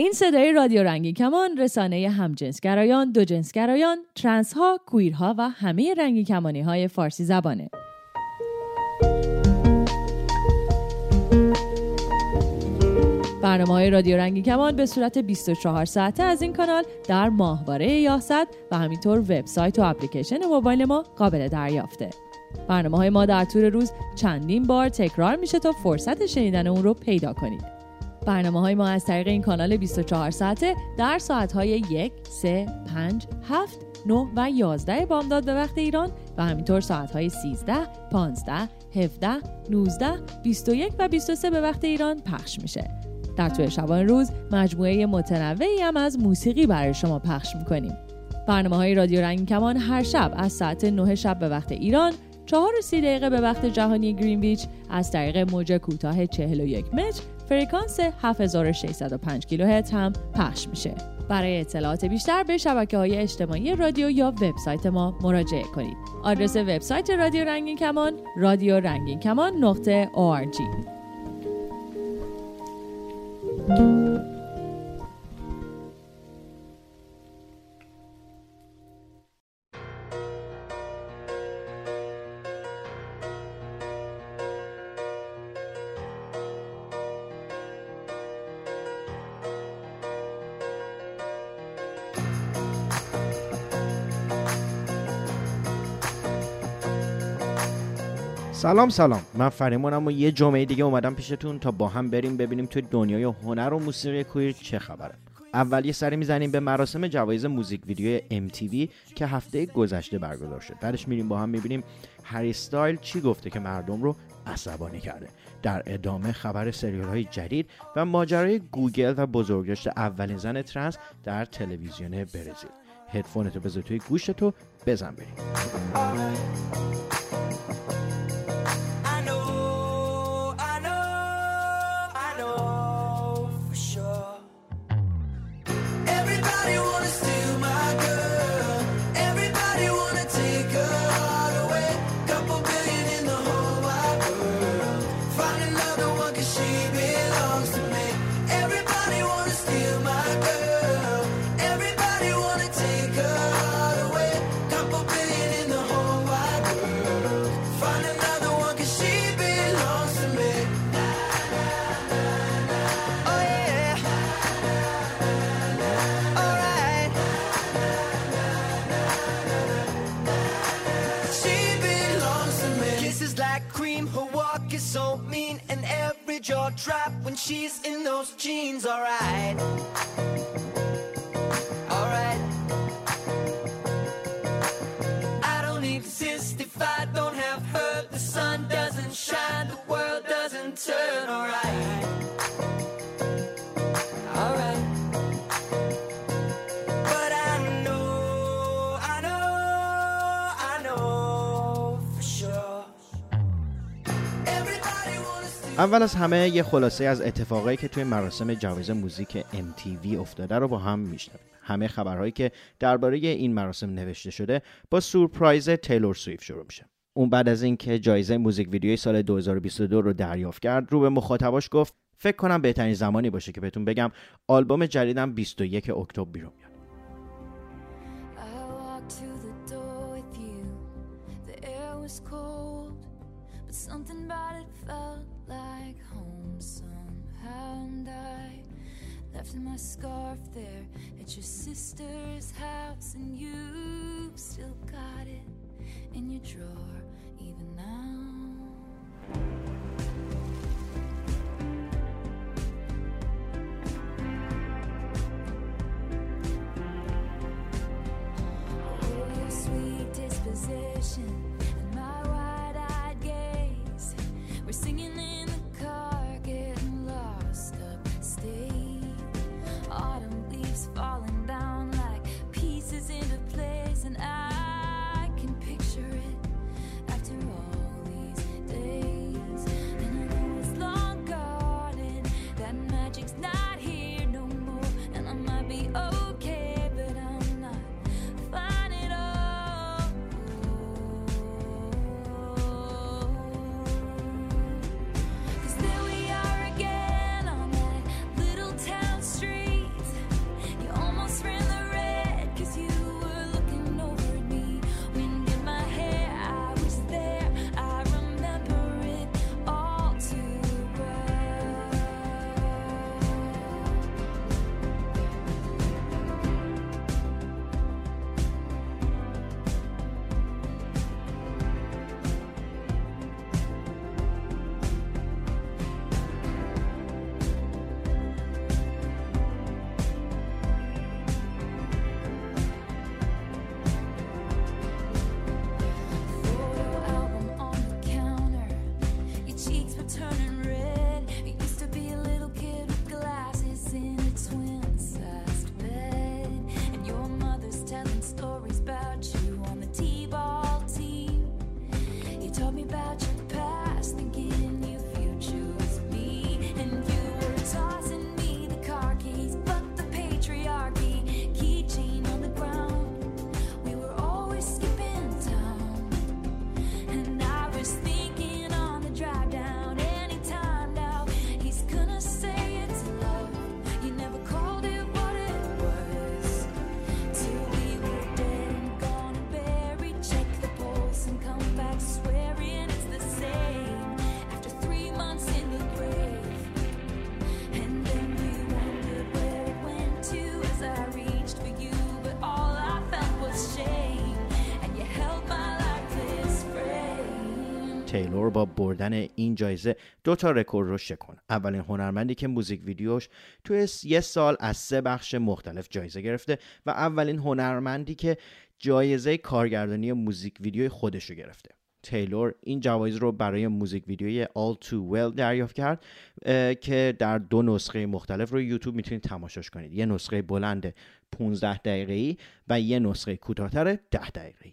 این صدای رادیو رنگی کمان رسانه همجنسگرایان، دو جنسگرایان، ترنس ها، کویرها و همه رنگی کمانی های فارسی زبانه. برنامه های رادیو رنگی کمان به صورت 24 ساعته از این کانال در ماهواره یاست و همینطور وبسایت و اپلیکیشن موبایل ما قابل دریافته. برنامه های ما در طول روز چندین بار تکرار میشه تا فرصت شنیدن اون رو پیدا کنید. برنامه های ما از طریق این کانال 24 ساعته در ساعت های 1, 3, 5, 7, 9 و 11 بامداد به وقت ایران و همینطور ساعت های 13, 15, 17, 19, 21 و 23 به وقت ایران پخش میشه. در طول شبان روز مجموعه متنوعی هم از موسیقی برای شما پخش می‌کنیم. برنامه های رادیو رنگ کمان هر شب از ساعت 9 شب به وقت ایران چهار و سی دقیقه به وقت جهانی گرینویچ از طریق موج کوتاه 41 متر فرکانس 7605 کیلوهرتز هم پخش میشه. برای اطلاعات بیشتر به شبکه های اجتماعی رادیو یا وبسایت ما مراجعه کنید. آدرس وبسایت رادیو رنگین کمان رادیو رنگین کمان نقطه سلام سلام. من فریمانم و یه جمعه دیگه اومدم پیشتون تا با هم بریم ببینیم توی دنیای هنر و موسیقی queer چه خبره. اول یه سری می‌زنیم به مراسم جوایز موزیک ویدیو MTV که هفته گذشته برگزار شد. بعدش میریم با هم می‌بینیم هری ستایل چی گفته که مردم رو عصبانی کرده. در ادامه خبر سریال های جدید و ماجرای گوگل و بزرگداشت اولین زن ترنس در تلویزیون برزیل. هدفونتو بذار توی گوشتو بزن بریم. When she's in those jeans, alright. Alright. I don't exist if I don't have her. The sun doesn't shine, the world doesn't turn, alright. اول از همه یه خلاصه از اتفاقایی که توی مراسم جوایز موزیک MTV افتاده رو با هم میشنویم. همه خبرهایی که درباره این مراسم نوشته شده با سورپرایز تیلور سویف شروع میشه. اون بعد از اینکه جایزه موزیک ویدیوی سال 2022 رو دریافت کرد رو به مخاطباش گفت فکر کنم بهترین زمانی باشه که بهتون بگم آلبوم جدیدم 21 اکتبر بیرون میاد. I left my scarf there at your sister's house, and you still got it in your drawer even now. Oh, your and I تیلور با بردن این جایزه دو تا رکورد رو شکوند. اولین هنرمندی که موزیک ویدیوش توی یه سال از سه بخش مختلف جایزه گرفته و اولین هنرمندی که جایزه کارگردانی موزیک ویدیوی خودش رو گرفته. تیلور این جوایز رو برای موزیک ویدیوی All Too Well دریافت کرد که در دو نسخه مختلف رو یوتیوب می‌تونید تماشاش کنید. یه نسخه بلند 15 دقیقه ای و یه نسخه کوتاهتر 10 دقیقه ای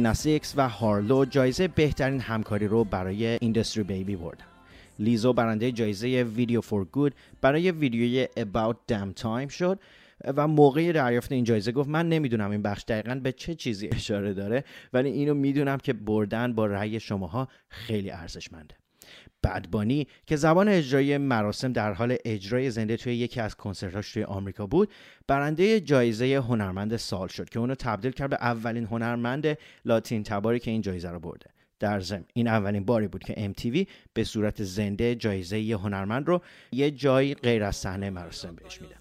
لیل ناسیکس و هارلو جایزه بهترین همکاری رو برای ایندستری بیبی بردن. لیزو برنده جایزه ویدیو فور گود برای ویدیوی About Damn Time شد و موقع دریافت این جایزه گفت من نمی‌دونم این بخش دقیقا به چه چیزی اشاره داره ولی اینو می‌دونم که بردن با رأی شماها خیلی ارزشمنده. بدبانی که زبان اجرایی مراسم در حال اجرای زنده توی یکی از کنسرتاش توی آمریکا بود برنده جایزه هنرمند سال شد که اونو تبدیل کرد به اولین هنرمند لاتین تباری که این جایزه رو برده. در ضمن این اولین باری بود که MTV به صورت زنده جایزه یه هنرمند رو یه جایی غیر از صحنه مراسم بهش میده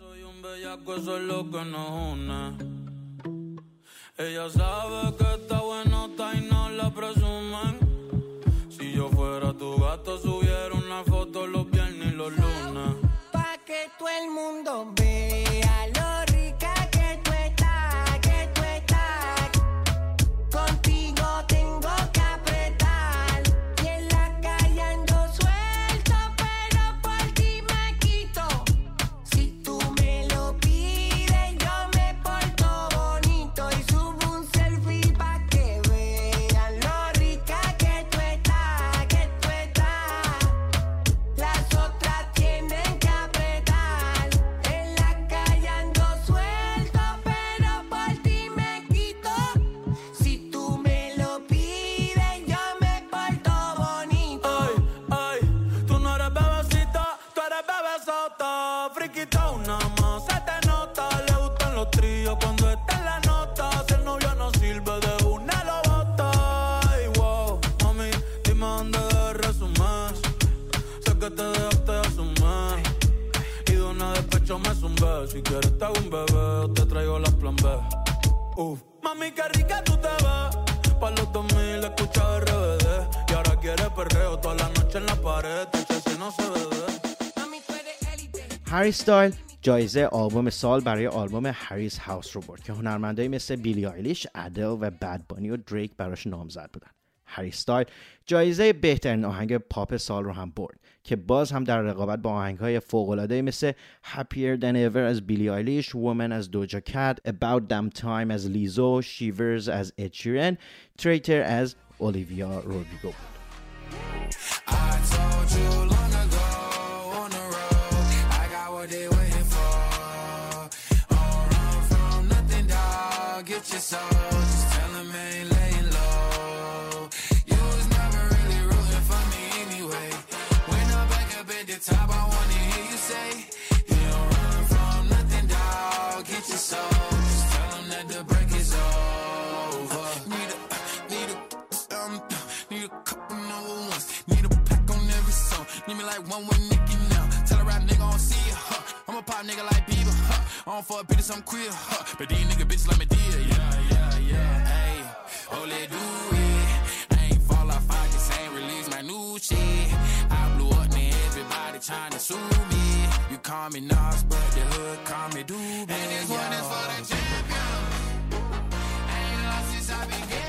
هری ستایل جایزه آلبوم سال برای آلبوم Harry's House رو برد که هنرمندایی مثل بیلی آیلیش، ادل و بد بانی و دریک براش نامزد بودن. هری ستایل جایزه بهترین آهنگ پاپ سال رو هم برد که باز هم در رقابت با آهنگهای فوق‌العاده مثل Happier Than Ever از بیلی آیلیش، Woman از دوجا کت، About Damn Time از لیزو، Shivers از اد شیرن، Traitor از اولیویا رودریگو بود. Your soul. Just tell him I ain't laying low. You was never really rooting for me anyway. When I'm back up at the top, I wanna hear you say, You don't run from nothing, dog. Get your soul. Just tell him that the break is over. Need a, need a, um, need a couple number ones. Need a pack on every song. Need me like one with Nicky now. Tell a rap nigga I don't see ya, huh. I'm a pop nigga like. I don't fuck bitches, I'm queer, huh. But these nigga bitches like me dear, yeah, yeah, yeah. Hey, oh, do it. I ain't fall off, I just ain't release my new shit. I blew up, now everybody tryna sue me. You call me Nas, but the hood call me Doobie. And this one is for the champion. I ain't lost since I began,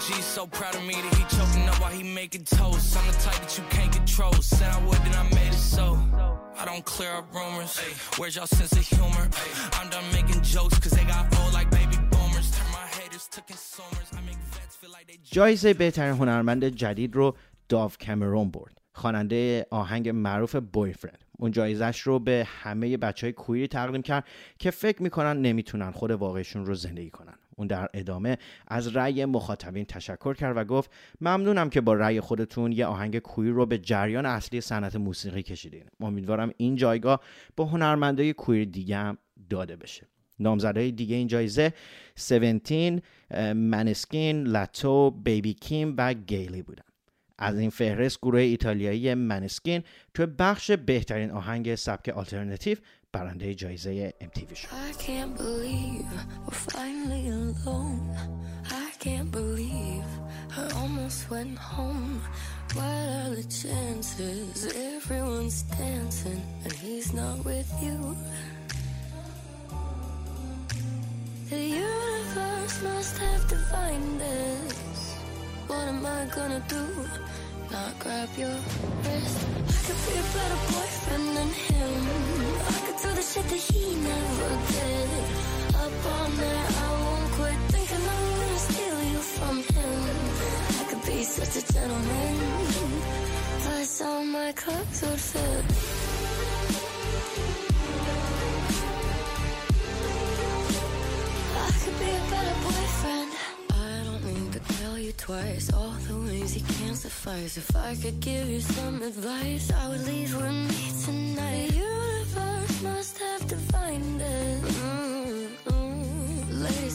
OG so proud of me that he choking up while he making toast. I'm the type that you can't control. Said I would, then I made it so. I don't clear up rumors. Where's y'all sense of humor? I'm done making jokes, cause they got old like baby boomers. Turn my haters to consumers. I make vets feel like they جایزه بهترین هنرمند جدید رو داو کامرون برد خواننده آهنگ معروف بویفرند اون جایزش رو به همه بچه های کویری تقدیم کرد که فکر می‌کنن نمی‌تونن خود واقعشون رو زندگی کنن اون در ادامه از رأی مخاطبین تشکر کرد و گفت ممنونم که با رأی خودتون یه آهنگ کویر رو به جریان اصلی صنعت موسیقی کشیدین. امیدوارم این جایگاه به هنرمندای کویر دیگه هم داده بشه. نامزدهای دیگه این جایزه 17 منسکین، لاتو، بیبی کیم و گیلی بودن. از این فهرست گروه ایتالیایی منسکین تو بخش بهترین آهنگ سبک آلترناتیو Barandage Isaiah MTV Show. I can't believe we're finally alone. I can't believe I almost went home. What are the chances? Everyone's dancing and he's not with you. The universe must have to find this. What am I gonna do? Not grab your wrist. I could be a better boyfriend than him that he never did. Up all night, I won't quit thinking I'm gonna steal you from him. I could be such a gentleman. Plus, all my clothes would fit. I could be a better boyfriend. I don't need to tell you twice all the ways you can't suffice. If I could give you some advice, I would leave with me tonight. The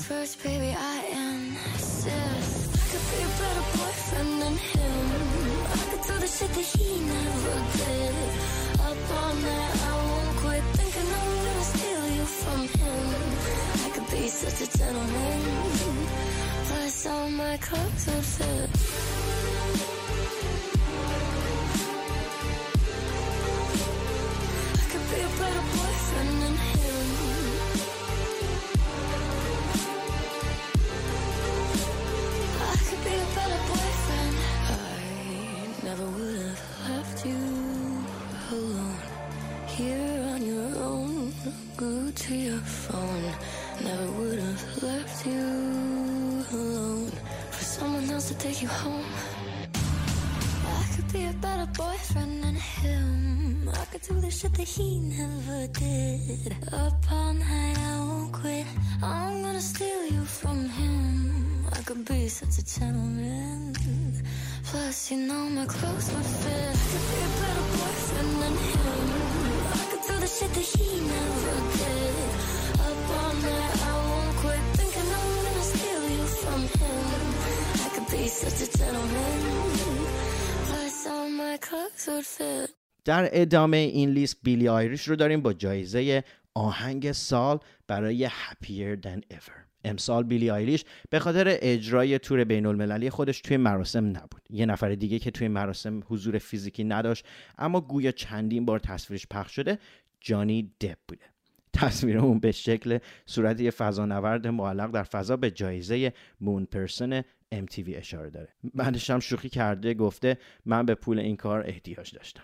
first, baby, I insist. I could be a better boyfriend than him. I could do the shit that he never did. Up all night, I won't quit thinking I'm gonna steal you from him. I could be such a gentleman. Plus, all my clothes would fit. I could be a better boyfriend than him. Never would have left you alone. Here on your own, glued to your phone. Never would have left you alone for someone else to take you home. I could be a better boyfriend than him. I could do the shit that he never did. Up all night, I won't quit. I'm gonna steal you from him. I could be such a gentleman. You know my clothes would fit. Could be a better boyfriend than him. I could do the shit that he never did. Up all night, I won't quit thinking I'm gonna steal you from him. I could be such a gentleman. Plus, all my would fit. در ادامه این لیست بیلی آیریش رو داریم با جایزه آهنگ سال برای Happier Than Ever امسال بیلی آیریش به خاطر اجرای تور بین المللی خودش توی مراسم نبود. یه نفر دیگه که توی مراسم حضور فیزیکی نداشت اما گویا چندین بار تصویرش پخش شده جانی دپ بوده. تصویر اون به شکل صورت یه فضانورد معلق در فضا به جایزه مون پرسن MTV اشاره داره. بعدش هم شوخی کرده گفته من به پول این کار احتیاج داشتم.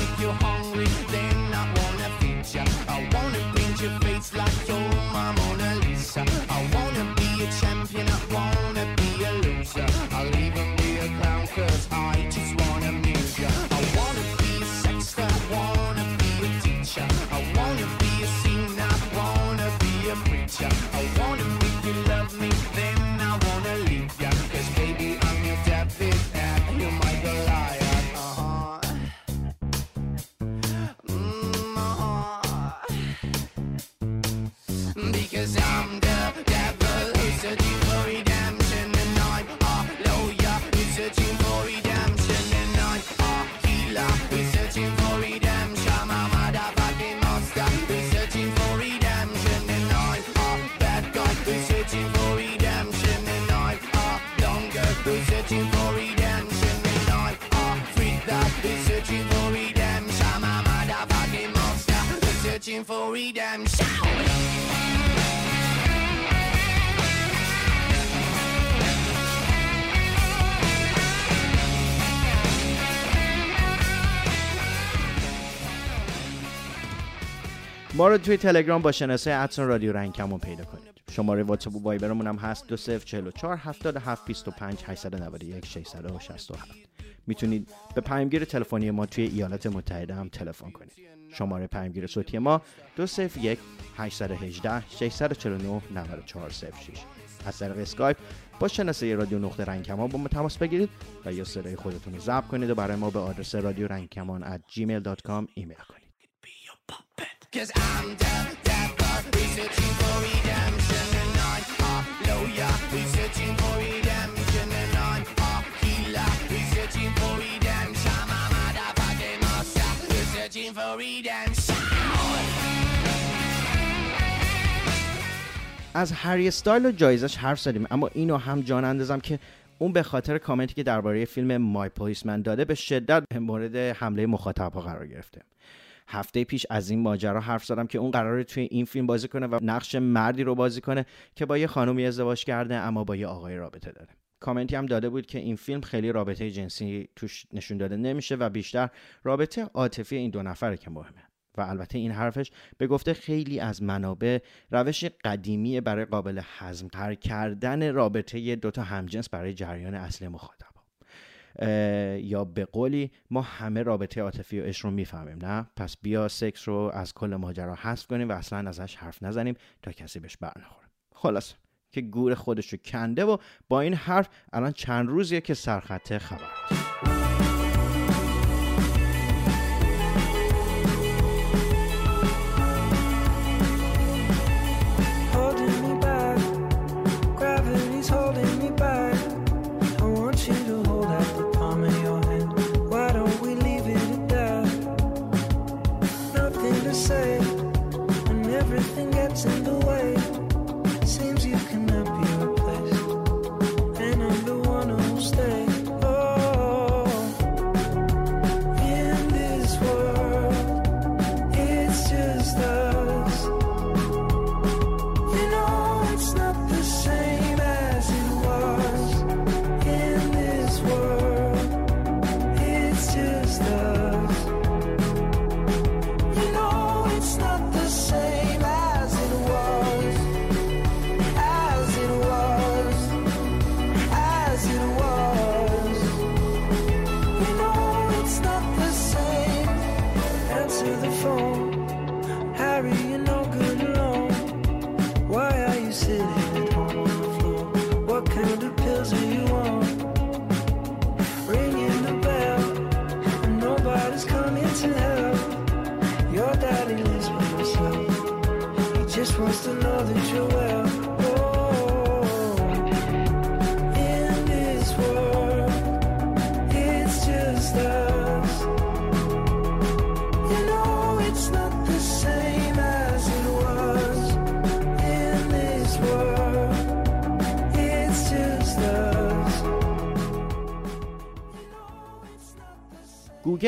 make you hungry, then I wanna feed ya. I wanna paint your face like you're my Mona Lisa. I wanna be a champion, I wanna be a loser. I'll even be a clown cause I just wanna amuse ya. I wanna be a sexter, I wanna be a teacher. I wanna be a singer, I wanna be a preacher. I wanna make you love me, then searching for redemption. ما رو توی تلگرام با شناسه اتسون رادیو رنگکمون پیدا کنید. شماره واتساپ و وایبرمون هم هست 2044 77 25 891 667 می‌تونید به پیامگیر تلفنی ما توی ایالات متحده هم تلفن کنید. شماره پیامگیر صوتی ما 201 818 649 9406 از طریق اسکایپ با شناسه رادیو نقطه رنگین کمان با ما تماس بگیرید و یا صدای خودتون رو ضبط کنید و برای ما به آدرس رادیو رنگین کمان at gmail.com ایمیل کنید. Cause searching for redemption. از هری استایل و جایزش حرف زدیم اما اینو هم جان اندازم که اون به خاطر کامنتی که درباره فیلم مای پلیسمن داده به شدت مورد حمله مخاطبها قرار گرفته. هفته پیش از این ماجرا حرف زدم که اون قراره توی این فیلم بازی کنه و نقش مردی رو بازی کنه که با یه خانومی ازدواج کرده اما با یه آقای رابطه داره. کامنتی هم داده بود که این فیلم خیلی رابطه جنسی توش نشون داده نمیشه و بیشتر رابطه عاطفی این دو نفره که مهمه. و البته این حرفش به گفته خیلی از منابع روش قدیمی برای قابل تر کردن رابطه دوتا همجنس برای جریان اصلی مخاطب. یا به قولی ما همه رابطه عاطفی و عشق رو می‌فهمیم نه؟ پس بیا سکس رو از کل ماجرا حذف کنیم و اصلا ازش حرف نزنیم تا کسی بهش بر نخوره. خلاص که گور خودش رو کنده و با این حرف الان چند روزیه که سرخطه خبر هست.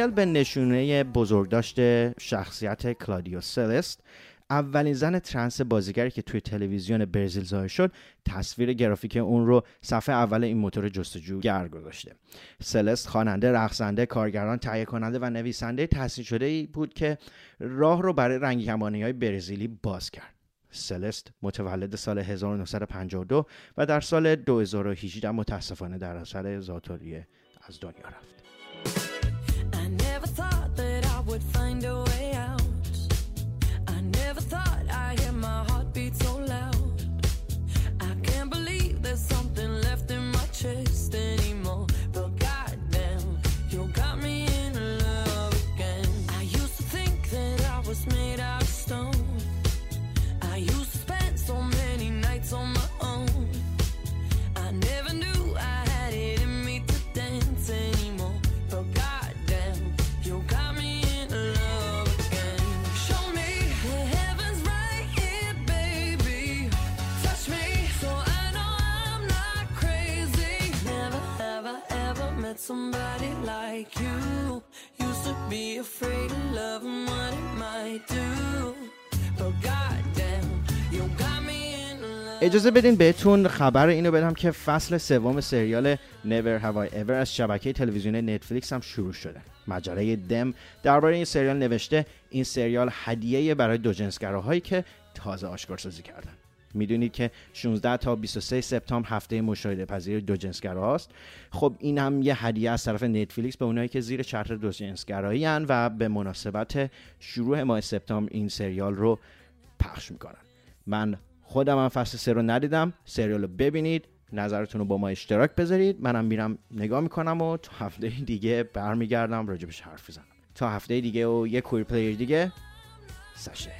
گوگل به نشونه بزرگداشت شخصیت کلادیو سلست اولین زن ترنس بازیگری که توی تلویزیون برزیل ظاهر شد تصویر گرافیک اون رو صفحه اول این موتور جستجوگر گذاشته. سلست خواننده رقصنده کارگردان تهیه کننده و نویسنده تحصیل شده ای بود که راه رو برای رنگین کمانی های برزیلی باز کرد. سلست متولد سال 1952 و در سال 2018 متاسفانه در اثر ذات‌الریه از دنیا رفت. Would find a way اجازه بدین بهتون خبر اینو بدم که فصل سوم سریال Never Have I Ever از شبکه تلویزیونی نتفلیکس هم شروع شده. مجله دم درباره این سریال نوشته این سریال هدیه برای دو جنسگراهایی که تازه آشکارسازی کردن. می‌دونید که 16 تا 23 سپتامبر هفته مشاهده پذیر دو جنسگراهاست خب این هم یه هدیه از طرف نتفلیکس به اونایی که زیر چتر دو جنسگرایی و به مناسبت شروع ماه سپتامبر این سریال رو پخش می‌کنن. من خودم هم فصل سه رو ندیدم. سریال رو ببینید نظرتون رو با ما اشتراک بذارید. منم میرم نگاه می‌کنم و تا هفته دیگه برمیگردم راجبش حرف بزنم. تا هفته دیگه و یه کویر پلیر دیگه. سشه.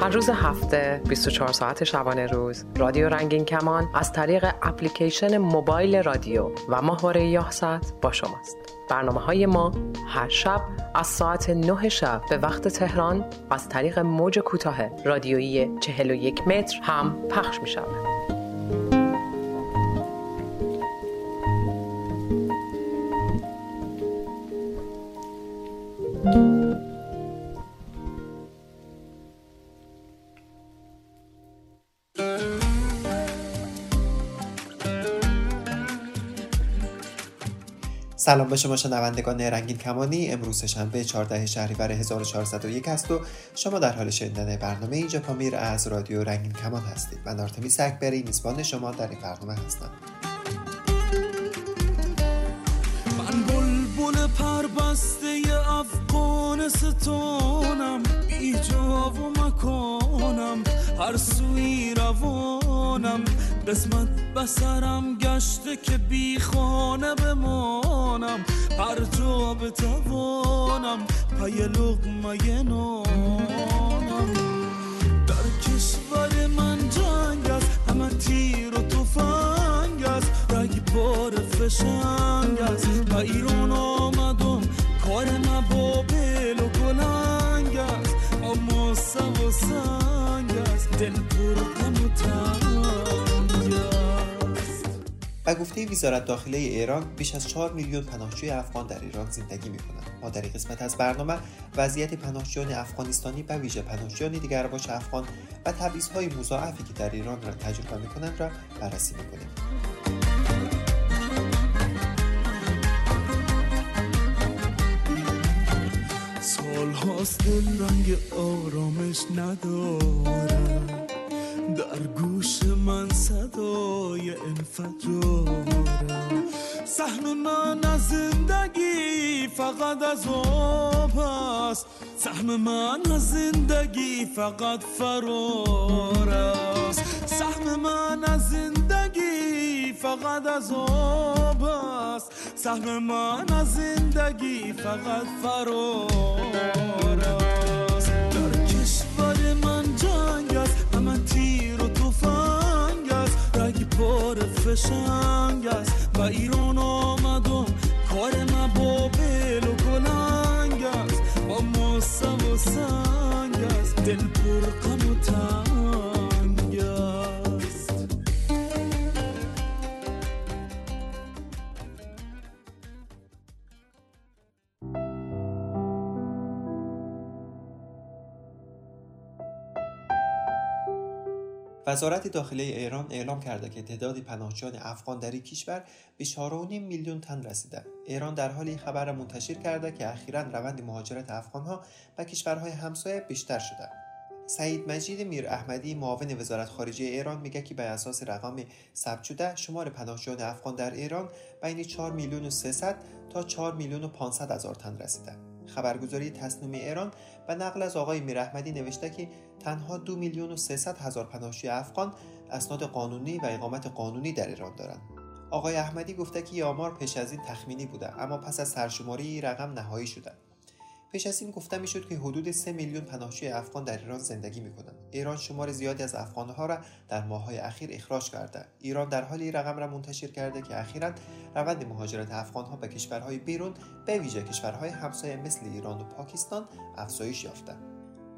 هر روز هفته 24 ساعت شبانه روز رادیو رنگین کمان از طریق اپلیکیشن موبایل رادیو و ماهواره یاهصد با شماست برنامه های ما هر شب از ساعت 9 شب به وقت تهران از طریق موج کوتاه رادیویی 41 متر هم پخش می شود. سلام به شما شنوندگان رنگین کمانی. امروز شنبه 14 شهریور 1401 است و شما در حال شنیدن برنامه اینجا پامیر از رادیو رنگین کمان هستید. من آرتمیس اکبری میزبان شما در این برنامه هستم. من بلبل پربسته افغانستانم بی جا و مکانم. هر سوی روانم قسمت بسرم گشته که بی خانه بمانم. هر جا بتوانم پی لغمه نانم. در کشور من جنگ است همه تیر و تفنگ است. رگبار فشنگ است. و ایران گفته وزارت داخله ایران بیش از 4 میلیون پناهجوی افغان در ایران زندگی می کنند. ما در این قسمت از برنامه وضعیت پناهجویان افغانستانی و ویژه پناهجویان دیگر باش افغان و تبعیض‌های مضاعفی که در ایران را تجربه می کنند را بررسی می کنیم. سال هاست رنگ آرامش نداره در گوش من صدای انفجاره سهم من از زندگی فقط از آب است. سهم من از زندگی فقط فرار است. سهم من از زندگی فقط از آب است. سهم من از زندگی فقط فرار است. در کشور من جنگ است. رگبار فشنگ است و ایران آمدم کار ما با بل و گلنگ است. با ماسه و سنگ است. دل پر و تنگ. وزارت داخله ایران اعلام کرده که تعداد پناهجویان افغان در این کشور به 4.5 میلیون تن رسیده. ایران در حال این خبر را منتشر کرده که اخیرا روند مهاجرت افغانها به کشورهای همسایه بیشتر شده. سعید مجید میر احمدی معاون وزارت خارجه ایران میگه که بر اساس رقم ثبت شده شمار پناهجویان افغان در ایران بین 4 میلیون و 300 تا 4 میلیون و 500 هزار تن رسیده. خبرگزاری تصنیم ایران به نقل از آقای میر احمدی نوشته که تنها دو میلیون و 300 هزار پناهجوی افغان اسناد قانونی و اقامت قانونی در ایران دارند. آقای احمدی گفته که این آمار پیش از این تخمینی بوده اما پس از سرشماری رقم نهایی شده. پیش از این گفته می‌شد که حدود 3 میلیون پناهجوی افغان در ایران زندگی می‌کنند. ایران شمار زیادی از افغانها را در ماه‌های اخیر اخراج کرده. ایران در حال این رقم را منتشر کرده که اخیرا روند مهاجرت افغانها به کشورهای بیرون به ویژه کشورهای همسایه مثل ایران و پاکستان افزایش یافته.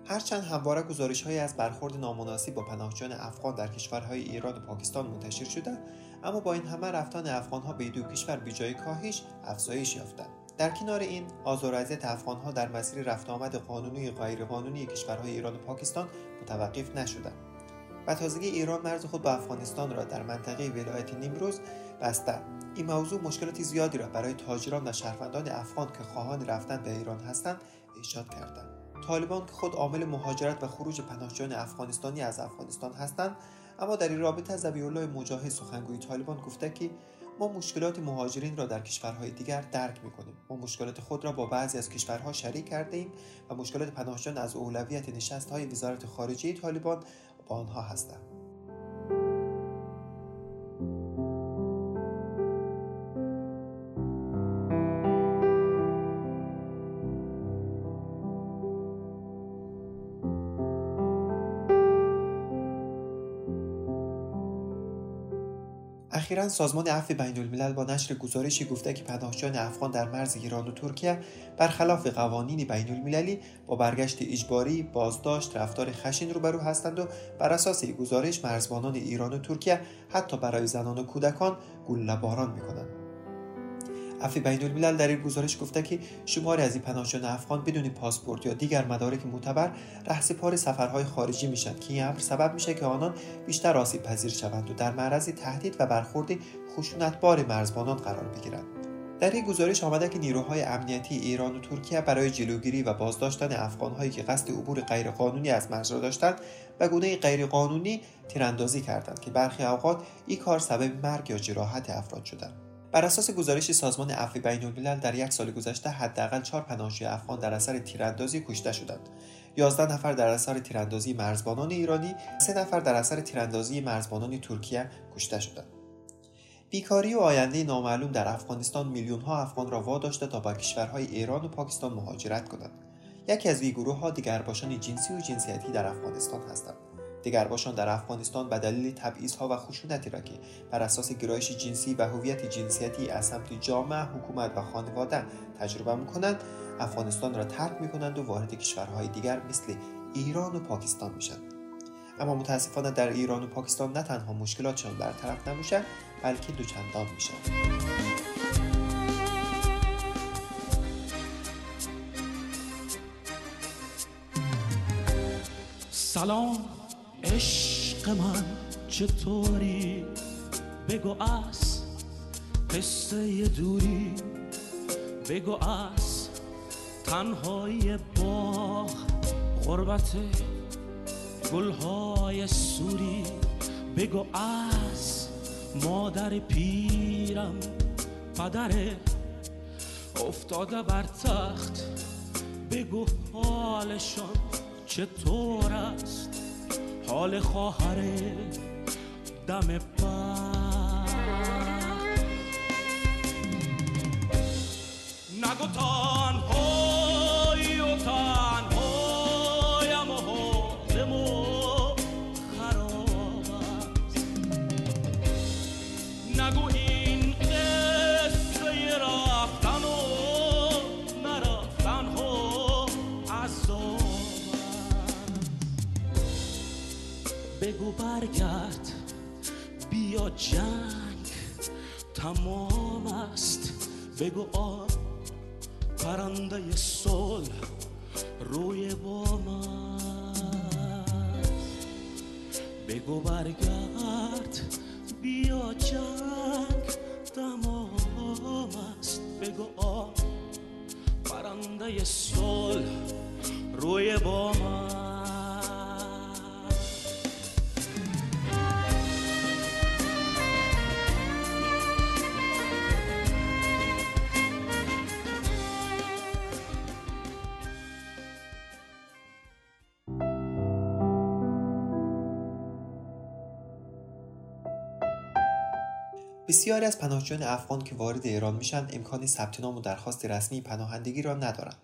هرچند همواره گزارش از برخورد نامناسب با پناهجویان افغان در کشورهای ایران و پاکستان منتشر شده اما با این همه رفتن افغانها به دو کشور بیجای کاهش افزایش یافته در کنار این آزار اذیت افغانها در مسیر رفت آمد قانونی و غیرقانونی کشورهای ایران و پاکستان متوقف نشده. و تازگی ایران مرز خود با افغانستان را در منطقه ولایت نیمروز بسته. این موضوع مشکلات زیادی را برای تاجران و شهروندان افغان که خواهان رفتن به ایران هستند ایجاد کرده. طالبان که خود عامل مهاجرت و خروج پناهجویان افغانستانی از افغانستان هستند اما در این رابطه ذبیح الله مجاهد سخنگوی طالبان گفته که ما مشکلات مهاجرین را در کشورهای دیگر درک می‌کنیم. ما مشکلات خود را با بعضی از کشورها شریک کرده ایم و مشکلات پناهجویان از اولویت نشست های وزارت خارجه طالبان با آنها هستند. سازمان عفو بین الملل با نشر گزارشی گفته که پناهجویان افغان در مرز ایران و ترکیه برخلاف قوانین بین المللی با برگشت اجباری بازداشت رفتار خشن روبرو هستند و بر اساس گزارش مرزبانان ایران و ترکیه حتی برای زنان و کودکان باران می‌کنند. عفو بین الملل در این گزارش گفته که شماری از این پناهجویان افغان بدون پاسپورت یا دیگر مدارک معتبر رهسپار سفرهای خارجی میشن که این امر سبب میشه که آنان بیشتر آسیب پذیر شوند و در معرض تهدید و برخورد خشونتبار مرزبانان قرار بگیرند. در این گزارش آمده که نیروهای امنیتی ایران و ترکیه برای جلوگیری و بازداشتن افغانهایی که قصد عبور غیرقانونی از مرز را داشتند و گونه غیرقانونی تیراندازی کردند که برخی اوقات این کار سبب مرگ یا جراحت افراد شدند. بر اساس گزارش سازمان عفو بین الملل در یک سال گذشته حداقل چهار پناهجوی افغان در اثر تیراندازی کشته شدند 11 نفر در اثر تیراندازی مرزبانان ایرانی، سه نفر در اثر تیراندازی مرزبانان ترکیه کشته شدند. بیکاری و آینده نامعلوم در افغانستان میلیون ها افغان را واداشته تا به کشورهای ایران و پاکستان مهاجرت کنند. یکی از این گروه ها دیگرباشان جنسی و جنسیتی در افغانستان هستند. دیگرباشان در افغانستان به دلیل تبعیضها و خشونتی را که بر اساس گرایش جنسی و هویت جنسیتی از سمت جامعه حکومت و خانواده تجربه می‌کنند افغانستان را ترک می‌کنند و وارد کشورهای دیگر مثل ایران و پاکستان میشند اما متاسفانه در ایران و پاکستان نه تنها مشکلاتشان برطرف نمیشه بلکه دوچندان میشه سلام. عشق من چطوری؟ بگو از قصه دوری. بگو از تنهایی باغ غربت گلهای سوری. بگو از مادر پیرم پدر افتاده بر تخت. بگو حالشان چطور است؟ حال خواهر دم پر بگو برگرد. بیا جنگ تمام است. بگو آ پرنده صلح روی بام است بگو برگرد. بیا جنگ تمام است. بگو آ پرنده صلح روی بام است بسیاری از پناهجویان افغان که وارد ایران میشن امکان ثبت نام و درخواست رسمی پناهندگی را ندارند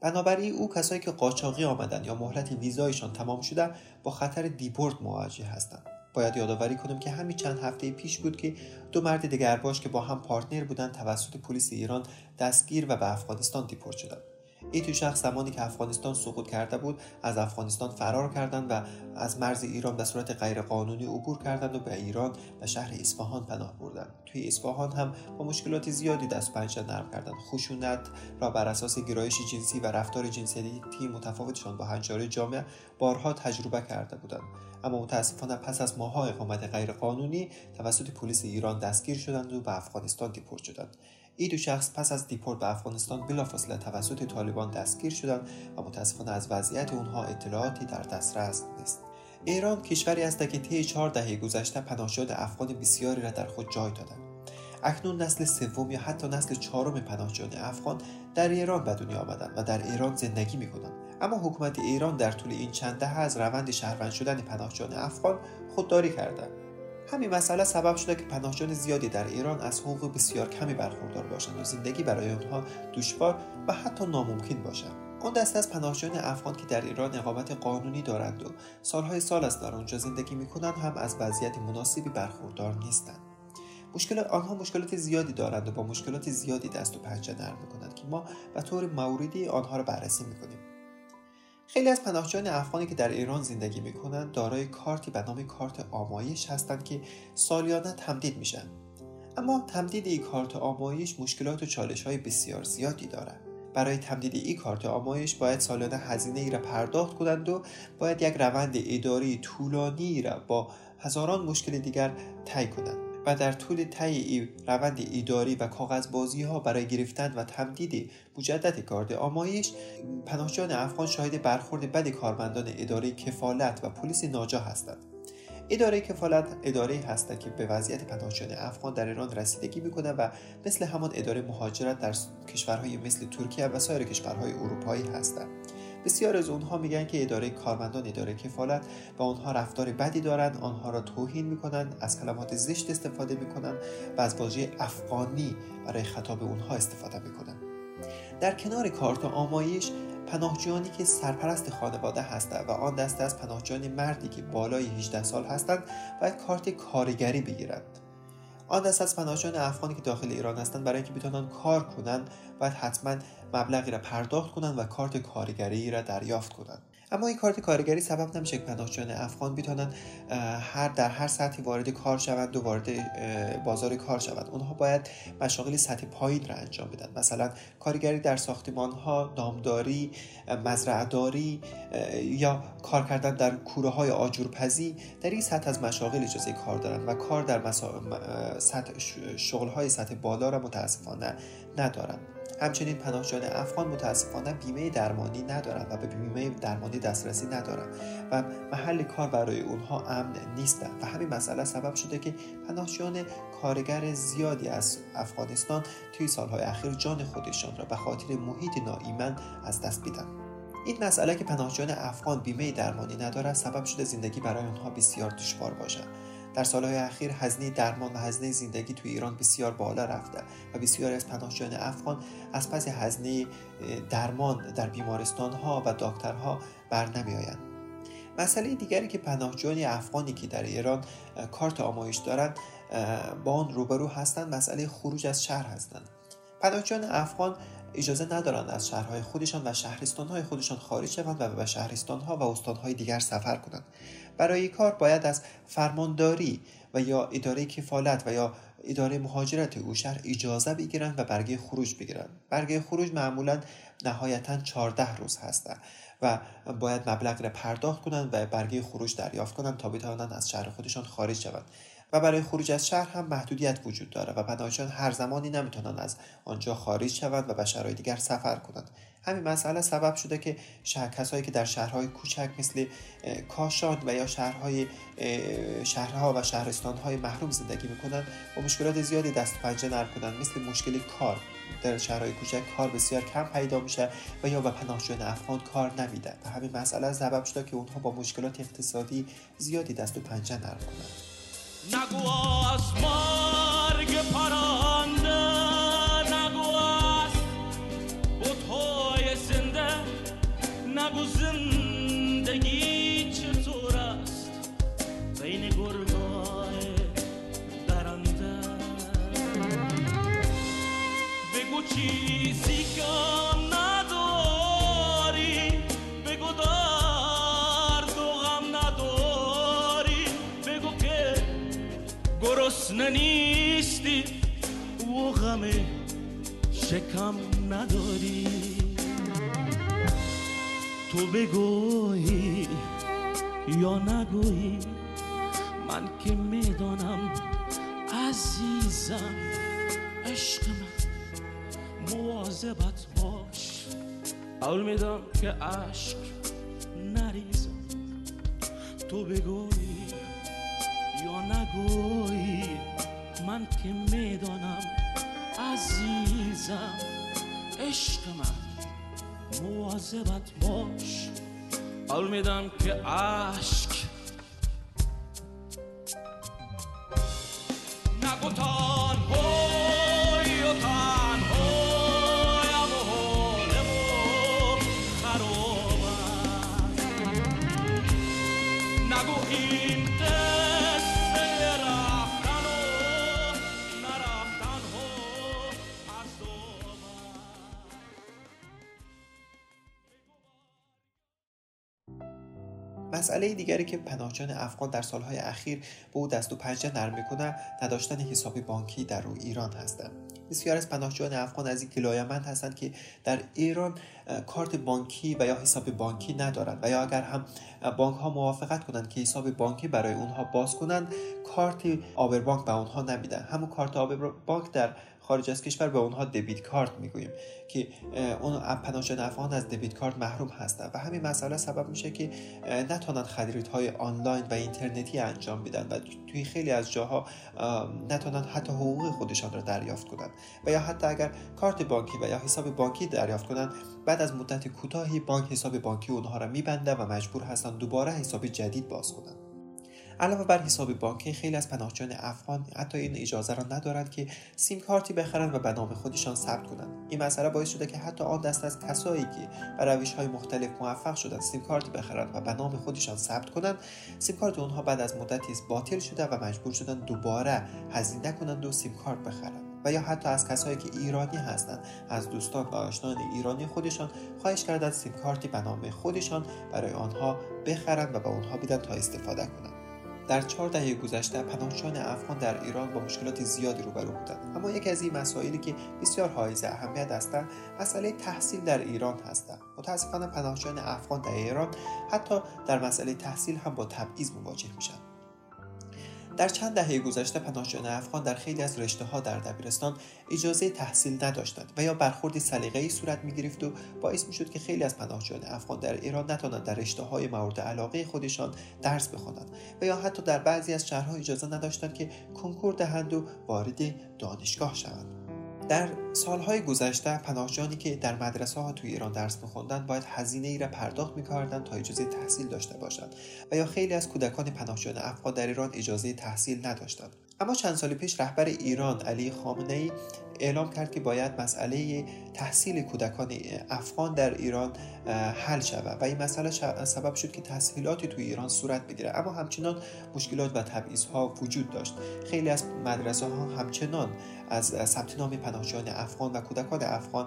بنابراین او کسایی که قاچاقی آمدن یا مهلت ویزایشان تمام شده با خطر دیپورت مواجه هستند. باید یادآوری کنم که همین چند هفته پیش بود که دو مرد دگرباش که با هم پارتنر بودند توسط پلیس ایران دستگیر و به افغانستان دیپورت شدند. این شخص زمانی که افغانستان سقوط کرده بود از افغانستان فرار کردند و از مرز ایران به صورت غیرقانونی عبور کردند و به ایران و شهر اصفهان پناه بردند. توی اصفهان هم با مشکلات زیادی دست پنجه نرم کردند. خشونت را بر اساس گرایش جنسی و رفتار جنسیتی متفاوتشان با هنجارهای جامعه بارها تجربه کرده بودند. اما متاسفانه پس از ماهها اقامت غیرقانونی توسط پلیس ایران دستگیر شدند و به افغانستان دیپورت شدند. این دو شخص پس از دیپورت به افغانستان بلافاصله توسط طالبان دستگیر شدند و متاسفانه از وضعیت اونها اطلاعاتی در دسترس نیست. ایران کشوری است که طی چهار دهه گذشته پناهجویان افغان بسیاری را در خود جای دادند. اکنون نسل سوم یا حتی نسل چهارم پناهجویان افغان در ایران به دنیا آمدند و در ایران زندگی می‌کنند. اما حکومت ایران در طول این چند دهه از روند شهروند شدن پناهجویان افغان خودداری کرده. همین مسئله سبب شده که پناهجویان زیادی در ایران از حقوق بسیار کمی برخوردار باشند و زندگی برای آنها دشوار و حتی ناممکن باشد. آن دسته از پناهجویان افغان که در ایران اقامت قانونی دارند و سالهای سال است در آنجا زندگی می‌کنند هم از وضعیت مناسبی برخوردار نیستند. مشکل آنها مشکلات زیادی دارند و با مشکلات زیادی دست و پنجه نرم می‌کنند که ما به طور موردی آنها را بررسی می‌کنیم. خیلی از پناهجویان افغانی که در ایران زندگی می‌کنند دارای کارتی به نام کارت آمایش هستند که سالیانه تمدید میشن. اما تمدید این کارت آمایش مشکلات و چالش های بسیار زیادی دارد برای تمدید این کارت آمایش باید سالانه هزینه ای را پرداخت کنند و باید یک روند اداری طولانی را با هزاران مشکل دیگر طی کنند. و در طول طی روند اداری و کاغذبازی ها برای گرفتن و تمدید مجدد کارت آمایش پناهجویان افغان شاهد برخورد بد کارمندان اداره کفالت و پلیس ناجا هستند. اداره کفالت اداره هست که به وضعیت پناهجویان افغان در ایران رسیدگی می‌کنه و مثل همان اداره مهاجرت در کشورهای مثل ترکیه و سایر کشورهای اروپایی هستند. بسیار از اونها میگن که اداره کارمندان اداره کفالت با آنها رفتار بدی دارند آنها را توهین می‌کنند از کلمات زشت استفاده می‌کنند و از واژه افغانی برای خطاب اونها استفاده می‌کنند در کنار کارت آمایش پناهجویانی که سرپرست خانواده هستند و آن دسته از پناهجویان مردی که بالای 18 سال هستند باید کارت کارگری بگیرند. آن دست از پناهجویان افغانی که داخل ایران هستند برای اینکه بتوانند کار کنند باید حتما مبلغی را پرداخت کنند و کارت کارگری را دریافت کنند. اما این کارت کارگری سبب نمیشه که پناهجویان افغان بتوانند هر در هر سطحی وارد کار شوند و وارد بازار کار شوند. اونها باید مشاغل سطح پایین را انجام بدن. مثلا کارگری در ساختمان ها دامداری مزرعهداری یا کار کردن در کوره های آجورپزی در این سطح از مشاغل اجازه کار دارند و کار در مسا... سطح شغل های سطح بالا را متاسفانه ندارند همچنین پناهجویان افغان متاسفانه بیمه درمانی ندارند و به بیمه درمانی دسترسی ندارند و محل کار برای اونها امن نیستند و همین مسئله سبب شده که پناهجویان کارگر زیادی از افغانستان توی سالهای اخیر جان خودشان را به خاطر محیط ناایمن از دست بدن این مسئله که پناهجویان افغان بیمه درمانی ندارد سبب شده زندگی برای آنها بسیار دشوار باشد. در سالهای اخیر هزینه درمان و هزینه زندگی توی ایران بسیار بالا رفته و بسیاری از پناهجویان افغان از پس هزینه درمان در بیمارستان ها و دکترها بر نمی آیند. مسئله دیگری که پناهجویان افغانی که در ایران کارت آمایش دارند با آن روبرو هستند مسئله خروج از شهر هستند پناهجویان افغان اجازه ندارند از شهرهای خودشان و شهرستانهای خودشان خارج شوند و به شهرستانها و استانهای دیگر سفر کنند برای کار باید از فرمانداری و یا اداره کفالت و یا اداره مهاجرت او شهر اجازه بگیرند و برگه خروج بگیرند. برگه خروج معمولا نهایتا 14 روز هستند و باید مبلغ را پرداخت کنند و برگه خروج دریافت کنند تا بتوانند از شهر خودشان خارج شوند. و برای خروج از شهر هم محدودیت وجود دارد و پناهجویان هر زمانی نمی‌تونن از آنجا خارج شوند و به شهرهای دیگر سفر کنند. همین مسئله سبب شده که شهر کسایی که در شهرهای کوچک مثل کاشان و یا شهرهای شهرها و شهرستانهای محروم زندگی می‌کنن با مشکلات زیادی دست و پنجه نرم کنن. مثل مشکل کار. در شهرهای کوچک کار بسیار کم پیدا میشه و یا به پناهجویان افغان کار نمیدن. و همین مسئله سبب شده که اونها با مشکلات اقتصادی زیادی دست و پنجه نرم کنند نگو از مرگ نیستی. و غم شکم نداری. تو بگویی یا نگویی من که می‌دانم عزیزم عشق من مواظبت باش. اول میدم که عشق نریزم. تو بگویی عزیزم عشق من مواظبت باش. اول میدم که عشق. نگو تنهایی مسئله دیگری که پناهجویان افغان در سالهای اخیر به او دست و پنجه نرم می‌کنند نداشتن حساب بانکی در روی ایران هستند. بسیار از پناهجویان افغان از این گلایمند هستند که در ایران کارت بانکی و یا حساب بانکی ندارند و یا اگر هم بانک ها موافقت کنند که حساب بانکی برای اونها باز کنند کارت آبربانک به اونها نمیدن. همون کارت آبربانک در خارج از کشور به اونها دبیت کارت می‌گوییم که اون پناهجویان افغان از دبیت کارت محروم هستند و همین مسئله سبب میشه که نتونن خریدهای آنلاین و اینترنتی انجام بدن و توی خیلی از جاها اه، نتونن حتی حقوق خودشان را دریافت کنند و یا حتی اگر کارت بانکی و یا حساب بانکی دریافت کنند بعد از مدت کوتاهی بانک حساب بانکی اونها را میبنده و مجبور هستند دوباره حساب جدید باز کنند علاوه بر حساب بانکی خیلی از پناهجویان افغان حتی این اجازه را ندارند که سیم کارتی بخرند و به نام خودشان ثبت کنند. این مسئله باعث شده که حتی آن دست از کسایی که به روش های مختلف موفق شدند سیم کارتی بخرند و به نام خودشان ثبت کنند سیم کارت اونها بعد از مدتی باطل شده و مجبور شدند دوباره هزینه کنند و سیم کارت بخرند. و یا حتی از کسایی که ایرانی هستند از دوستان و آشنایان ایرانی خودشان خواهش کردند سیم کارتی به نام خودشان برای آنها بخرند و به آنها بدن تا استفاده کنند. در چهار دهه گذشته پناهجویان افغان در ایران با مشکلات زیادی روبرو بودند. اما یکی از این مسائلی که بسیار حائز اهمیت هستند مسئله تحصیل در ایران هستند. متاسفانه پناهجویان افغان در ایران حتی در مسئله تحصیل هم با تبعیض مواجه میشن. در چند دهه گذشته پناهجویان افغان در خیلی از رشته ها در دبیرستان اجازه تحصیل نداشتند و یا برخوردی سلیقه‌ای صورت می‌گرفت و باعث می‌شد که خیلی از پناهجویان افغان در ایران نتوانند در رشته های مورد علاقه خودشان درس بخوانند و یا حتی در بعضی از شهرها اجازه نداشتند که کنکور دهند و وارد دانشگاه شوند. در سالهای گذشته پناهجویانی که در مدرسه ها توی ایران درس می‌خواندند باید هزینه ای را پرداخت می‌کردند تا اجازه تحصیل داشته باشند. و یا خیلی از کودکان پناهجویان افغان در ایران اجازه تحصیل نداشتند. اما چند سال پیش رهبر ایران علی خامنه ای اعلام کرد که باید مسئله تحصیل کودکان افغان در ایران حل شود و این مسئله سبب شد که تسهیلاتی توی ایران صورت بگیره. اما همچنان مشکلات و تبعیض ها وجود داشت. خیلی از مدرسه ها همچنان از ثبت نام پناهجویان افغان و کودکان افغان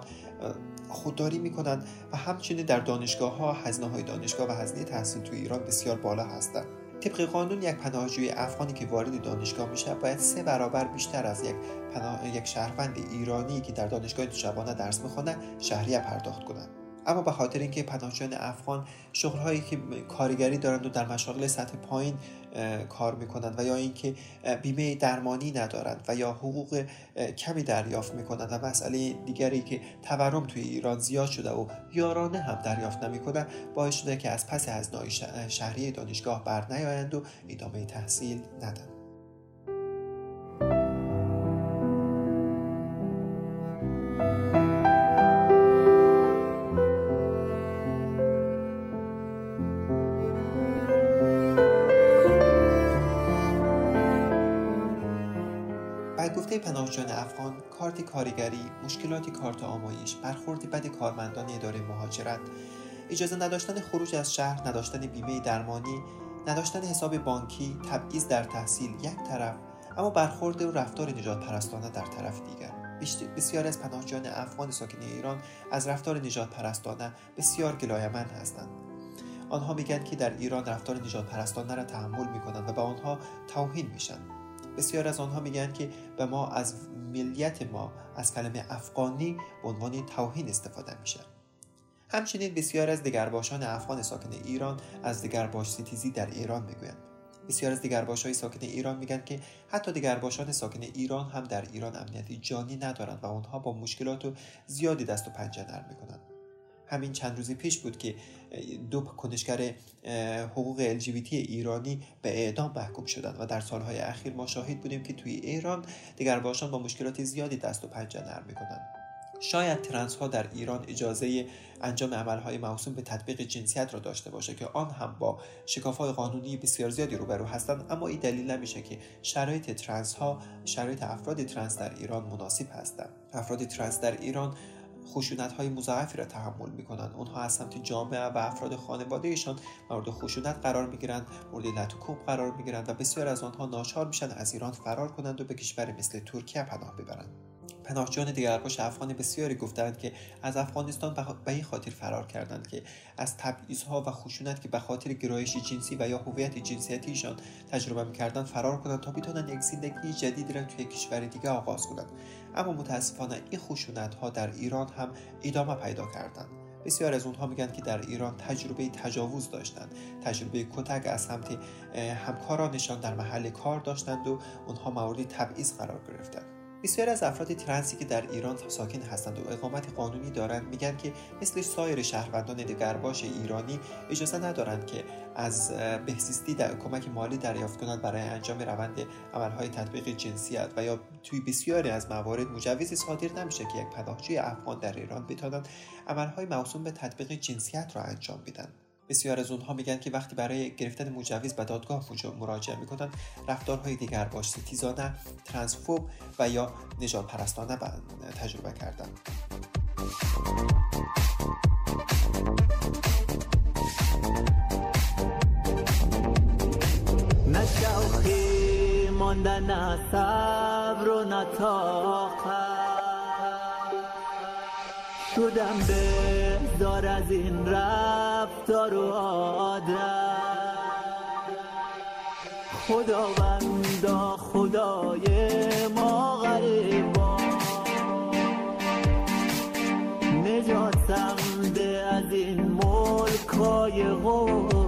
خودداری می‌کنند و همچنین در دانشگاه ها هزینه های دانشگاه و هزینه تحصیل توی ایران بسیار بالا هستند. طبق قانون یک پناهجوی افغانی که وارد دانشگاه میشه باید سه برابر بیشتر از یک پناه... یک شهروند ایرانی که در دانشگاه شبانه درس می‌خونه شهریه پرداخت کنند اما به خاطر اینکه پناهجویان افغان شغلهایی که کارگری دارند و در مشاغل سطح پایین کار می‌کنند و یا اینکه بیمه درمانی ندارند و یا حقوق کمی دریافت می‌کنند و مسئله دیگری که تورم توی ایران زیاد شده و یارانه هم دریافت نمی‌کنند باعث شده که از پس از شهری دانشگاه بر نیایند و ادامه تحصیل ندن. کارت کارگری مشکلات کارت آمایش برخورد بد کارمندان اداره مهاجرت اجازه نداشتن خروج از شهر نداشتن بیمه درمانی نداشتن حساب بانکی تبعیض در تحصیل یک طرف اما برخورد و رفتار نجات پرستانه در طرف دیگر. بسیاری از پناهجویان افغان ساکن ایران از رفتار نجات پرستانه بسیار گلایمند هستند. آنها میگن که در ایران رفتار نجات پرستانه را تحمل می‌کنند و به آنها توهین میشن. بسیار از آنها میگن که به ما از ملیت ما از کلمه افغانی به عنوان توهین استفاده میشه. همچنین بسیار از دگرباشان افغان ساکن ایران از دگرباش ستیزی در ایران می‌گویند. بسیار از دگرباش های ساکن ایران میگن که حتی دگرباشان ساکن ایران هم در ایران امنیتی جانی ندارند و آنها با مشکلات زیادی دست و پنجه نرم می‌کنند. همین چند روزی پیش بود که دو کنشگر حقوق LGBT ایرانی به اعدام محکوم شدند و در سالهای اخیر ما شاهد بودیم که توی ایران دیگرباشان با مشکلات زیادی دست و پنجه نرم می‌کنند. شاید ترنس ها در ایران اجازه انجام عملهای موسوم به تطبیق جنسیت را داشته باشه که آن هم با شکافهای قانونی بسیار زیادی روبرو هستند اما این دلیل نمیشه که شرایط ترنس ها شرایط افراد ترنس در ایران مناسب هستند. افراد ترنس در ایران خشونت های مضاعفی را تحمل می کنند اونها از سمت جامعه و افراد خانوادهشان مورد خشونت قرار می گیرند مورد لطوکوب قرار می گیرند و بسیار از آنها ناچار میشن از ایران فرار کنند و به کشور مثل ترکیه پناه ببرند. پناهجویان دیگرباش افغان بسیاری گفتند که از افغانستان به این خاطر فرار کردند که از تبعیضها و خشونت که به خاطر گرایش جنسی و یا هویت جنسیتیشان تجربه می‌کردند فرار کنند تا بتوانند یک زندگی جدیدی را توی کشور دیگه آغاز کنند. اما متاسفانه این خشونت ها در ایران هم ادامه پیدا کردند. بسیار از اونها میگن که در ایران تجربه تجاوز داشتند. تجربه کتک از سمت همکارانشان در محل کار داشتند و اونها مورد تبعیض قرار گرفتند. بسیاری از افراد ترنسی که در ایران ساکن هستند و اقامت قانونی دارند میگن که مثل سایر شهروندان دگرباش ایرانی اجازه ندارند که از بهزیستی در کمک مالی دریافت کنند برای انجام روند عملهای تطبیق جنسیت و یا توی بسیاری از موارد مجوزی صادر نمیشه که یک پناهجوی افغان در ایران بتوانند عملهای موسوم به تطبیق جنسیت را انجام بدن. بسیار از اونها میگن که وقتی برای گرفتن مجوز به دادگاه مراجعه می‌کنن رفتارهای دیگر باش ستیزانه ترانسفوب و یا نجات پرستانه تجربه کردن نه بهدار از این رفتار و خداوندا خدای ما غریبا نجاتم ده از این ملکای غربت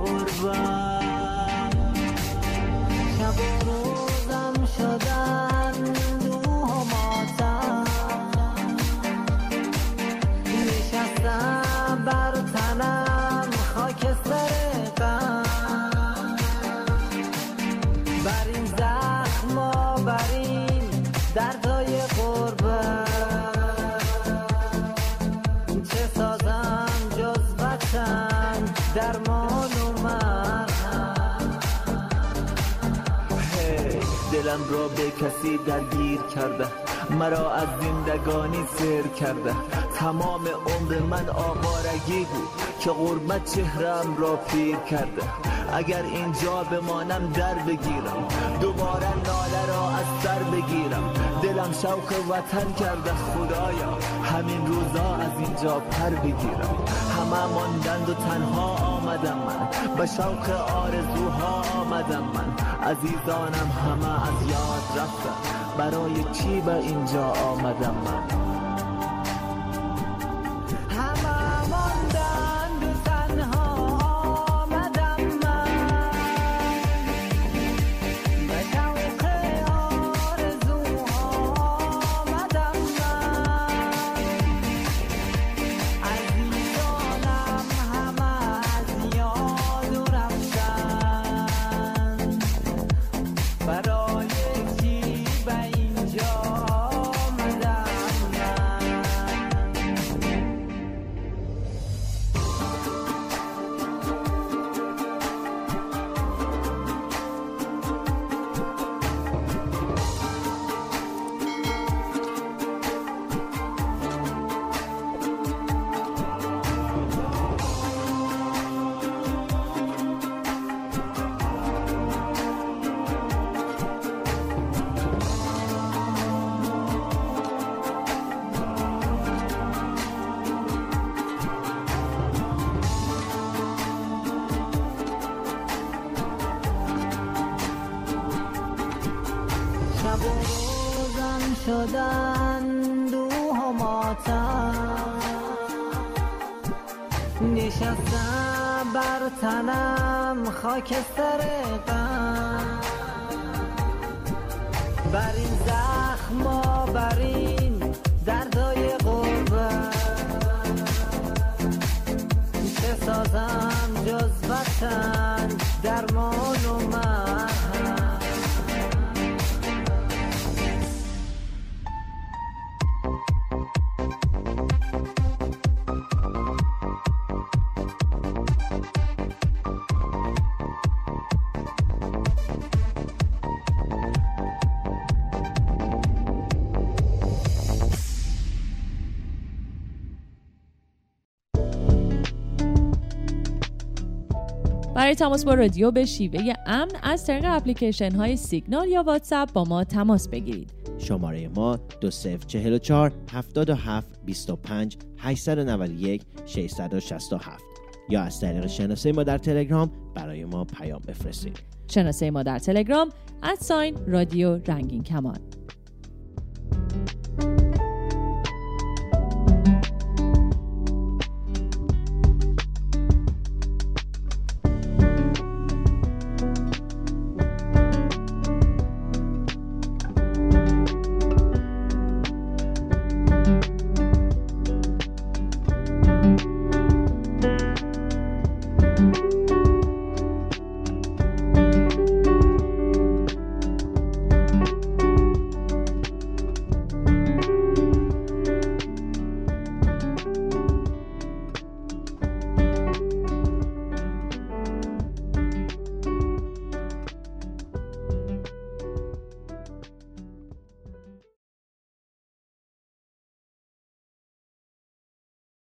دلم را به کسی درگیر کرده. مرا از زندگانی سر کرده. تمام عمر من آوارگی بود که غربت چهرم را پیر کرده. اگر اینجا بمانم در بگیرم. دوباره ناله را از سر بگیرم. دلم شوق وطن کرده خدایا. همین روزا از اینجا پر بگیرم. همه ماندند و تنها آمدم من. به شوق آرزوها آمدم من. عزیزانم همه از یاد رفتم برای چی به اینجا آمدم من؟ برای تماس با رادیو به شیوه امن از طریق اپلیکیشن های سیگنال یا واتساپ با ما تماس بگیرید. شماره ما 2044 77 25 891 667 یا از طریق شناسه ما در تلگرام برای ما پیام بفرستید. شناسه ما در تلگرام ادساین رادیو رنگین کمان.